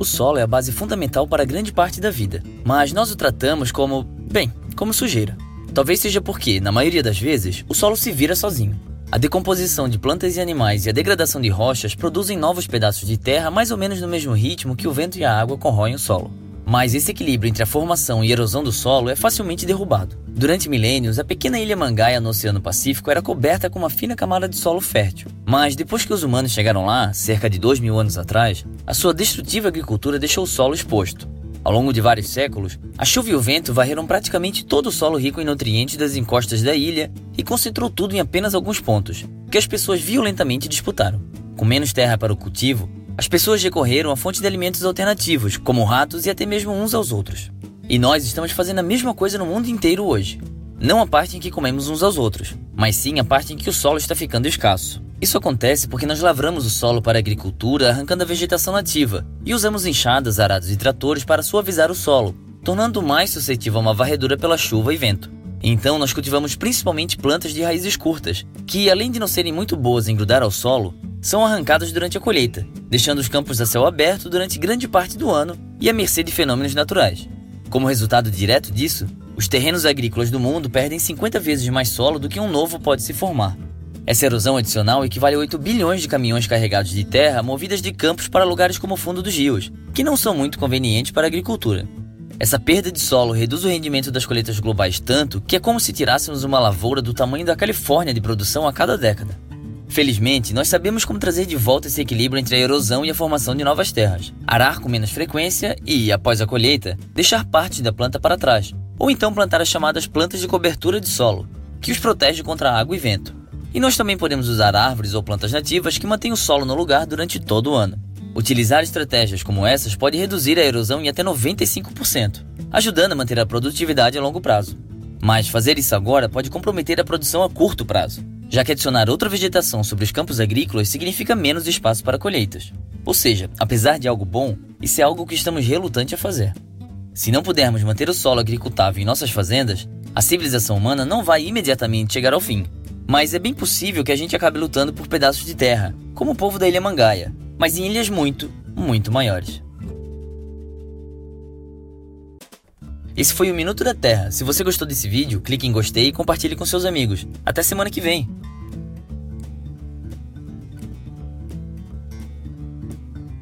O solo é a base fundamental para grande parte da vida, mas nós o tratamos como, bem, como sujeira. Talvez seja porque, na maioria das vezes, o solo se vira sozinho. A decomposição de plantas e animais e a degradação de rochas produzem novos pedaços de terra mais ou menos no mesmo ritmo que o vento e a água corroem o solo. Mas esse equilíbrio entre a formação e erosão do solo é facilmente derrubado. Durante milênios, a pequena ilha Mangaia no Oceano Pacífico era coberta com uma fina camada de solo fértil. Mas depois que os humanos chegaram lá, cerca de 2 mil anos atrás, a sua destrutiva agricultura deixou o solo exposto. Ao longo de vários séculos, a chuva e o vento varreram praticamente todo o solo rico em nutrientes das encostas da ilha e concentrou tudo em apenas alguns pontos, que as pessoas violentamente disputaram. Com menos terra para o cultivo, as pessoas recorreram a fontes de alimentos alternativos, como ratos e até mesmo uns aos outros. E nós estamos fazendo a mesma coisa no mundo inteiro hoje. Não a parte em que comemos uns aos outros, mas sim a parte em que o solo está ficando escasso. Isso acontece porque nós lavramos o solo para a agricultura arrancando a vegetação nativa e usamos enxadas, arados e tratores para suavizar o solo, tornando-o mais suscetível a uma varredura pela chuva e vento. Então nós cultivamos principalmente plantas de raízes curtas, que além de não serem muito boas em grudar ao solo, são arrancadas durante a colheita, deixando os campos a céu aberto durante grande parte do ano e à mercê de fenômenos naturais. Como resultado direto disso, os terrenos agrícolas do mundo perdem 50 vezes mais solo do que um novo pode se formar. Essa erosão adicional equivale a 8 bilhões de caminhões carregados de terra movidas de campos para lugares como o fundo dos rios, que não são muito convenientes para a agricultura. Essa perda de solo reduz o rendimento das colheitas globais tanto que é como se tirássemos uma lavoura do tamanho da Califórnia de produção a cada década. Felizmente, nós sabemos como trazer de volta esse equilíbrio entre a erosão e a formação de novas terras. Arar com menos frequência e, após a colheita, deixar parte da planta para trás, ou então plantar as chamadas plantas de cobertura de solo, que os protege contra água e vento. E nós também podemos usar árvores ou plantas nativas que mantêm o solo no lugar durante todo o ano. Utilizar estratégias como essas pode reduzir a erosão em até 95%, ajudando a manter a produtividade a longo prazo. Mas fazer isso agora pode comprometer a produção a curto prazo, já que adicionar outra vegetação sobre os campos agrícolas significa menos espaço para colheitas. Ou seja, apesar de algo bom, isso é algo que estamos relutantes a fazer. Se não pudermos manter o solo agricultável em nossas fazendas, a civilização humana não vai imediatamente chegar ao fim, mas é bem possível que a gente acabe lutando por pedaços de terra, como o povo da Ilha Mangaia, mas em ilhas muito, muito maiores. Esse foi o Minuto da Terra. Se você gostou desse vídeo, clique em gostei e compartilhe com seus amigos. Até semana que vem!